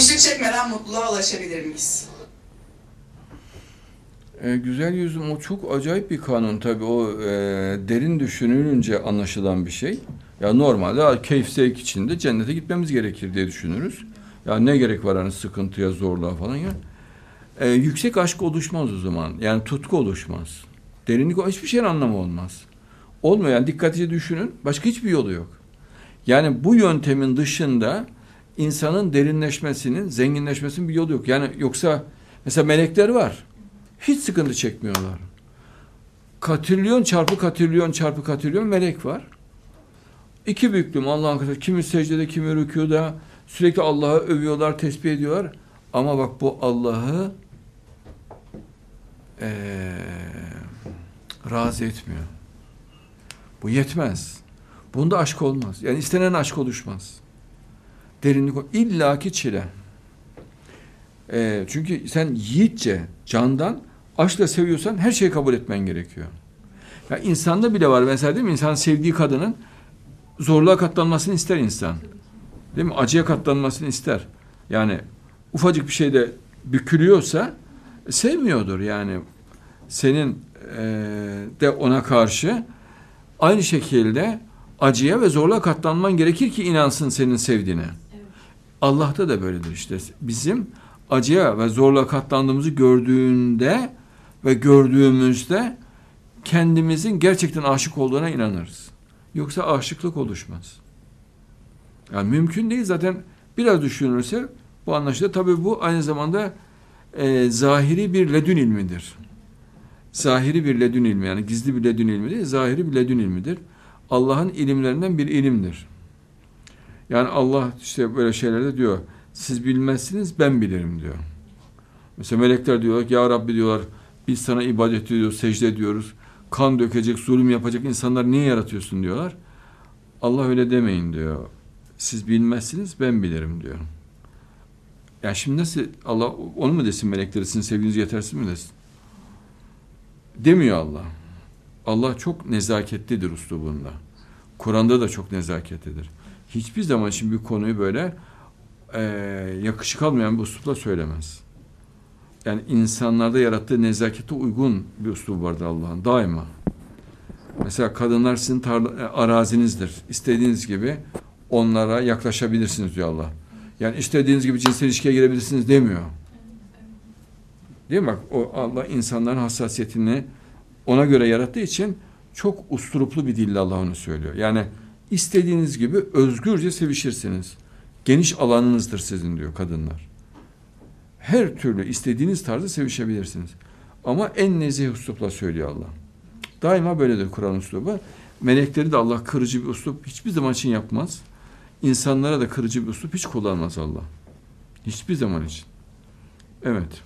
Güçlük çekmeden mutluluğa ulaşabilir miyiz? E, güzel yüzüm o çok acayip bir kanun tabii o e, derin düşünülünce anlaşılan bir şey. Ya normalde keyif zevk içinde cennete gitmemiz gerekir diye düşünürüz. Ya ne gerek var hani sıkıntıya zorluğa falan ya. E, yüksek aşk oluşmaz o zaman. Yani tutku oluşmaz. Derinlik hiçbir şeyin anlamı olmaz. Olmuyor yani dikkatlice düşünün. Başka hiçbir yolu yok. Yani bu yöntemin dışında insanın derinleşmesinin, zenginleşmesinin bir yolu yok. Yani yoksa mesela melekler var. Hiç sıkıntı çekmiyorlar. Katrilyon çarpı katrilyon çarpı katrilyon melek var. İki büklüm Allah'ın katı. Kimi secdede, kimi rükuda. Sürekli Allah'ı övüyorlar, tesbih ediyorlar. Ama bak bu Allah'ı ee, razı etmiyor. Bu yetmez. Bunda aşk olmaz. Yani istenen aşk oluşmaz. Derinlik illaki çile. E, çünkü sen yiğitçe, candan aşkla seviyorsan her şeyi kabul etmen gerekiyor. Ya insanda bile var mesela değil mi? İnsan sevdiği kadının zorluğa katlanmasını ister insan. Değil mi? Acıya katlanmasını ister. Yani ufacık bir şeyde bükülüyorsa sevmiyordur yani. Senin e, de ona karşı aynı şekilde acıya ve zorluğa katlanman gerekir ki inansın senin sevdiğine. Allah'ta da böyledir işte. Bizim acıya ve zorluğa katlandığımızı gördüğünde ve gördüğümüzde kendimizin gerçekten aşık olduğuna inanırız. Yoksa aşıklık oluşmaz. Yani mümkün değil zaten biraz düşünürse bu anlaşılır. Tabi bu aynı zamanda e, zahiri bir ledün ilmidir. Zahiri bir ledün ilmi yani gizli bir ledün ilmi değil, zahiri bir ledün ilmidir. Allah'ın ilimlerinden bir ilimdir. Yani Allah işte böyle şeylerde diyor, siz bilmezsiniz ben bilirim diyor. Mesela melekler diyorlar ki ya Rabbi diyorlar biz sana ibadet ediyoruz, secde ediyoruz. Kan dökecek, zulüm yapacak insanlar niye yaratıyorsun diyorlar. Allah öyle demeyin diyor. Siz bilmezsiniz ben bilirim diyor. Yani şimdi nasıl Allah onu mu desin melekleri sizin sevginiz yetersiz mi desin? Demiyor Allah. Allah çok nezaketlidir uslubunda. Kur'an'da da çok nezaketlidir. Hiçbir zaman için bir konuyu böyle e, yakışık almayan bir uslupla söylemez. Yani insanlarda yarattığı nezakete uygun bir uslubu vardır Allah'ın daima. Mesela kadınlar sizin tarla, e, arazinizdir. İstediğiniz gibi onlara yaklaşabilirsiniz diyor Allah. Yani istediğiniz gibi cinsel ilişkiye girebilirsiniz demiyor. Değil mi? Bak o Allah insanların hassasiyetini ona göre yarattığı için çok usturuplu bir dille Allah onu söylüyor. Yani istediğiniz gibi özgürce sevişirsiniz. Geniş alanınızdır sizin diyor kadınlar. Her türlü istediğiniz tarzda sevişebilirsiniz. Ama en nezih uslupla söylüyor Allah. Daima böyledir Kur'an uslubu. Melekleri de Allah kırıcı bir uslup hiçbir zaman için yapmaz. İnsanlara da kırıcı bir uslup hiç kullanmaz Allah. Hiçbir zaman için. Evet.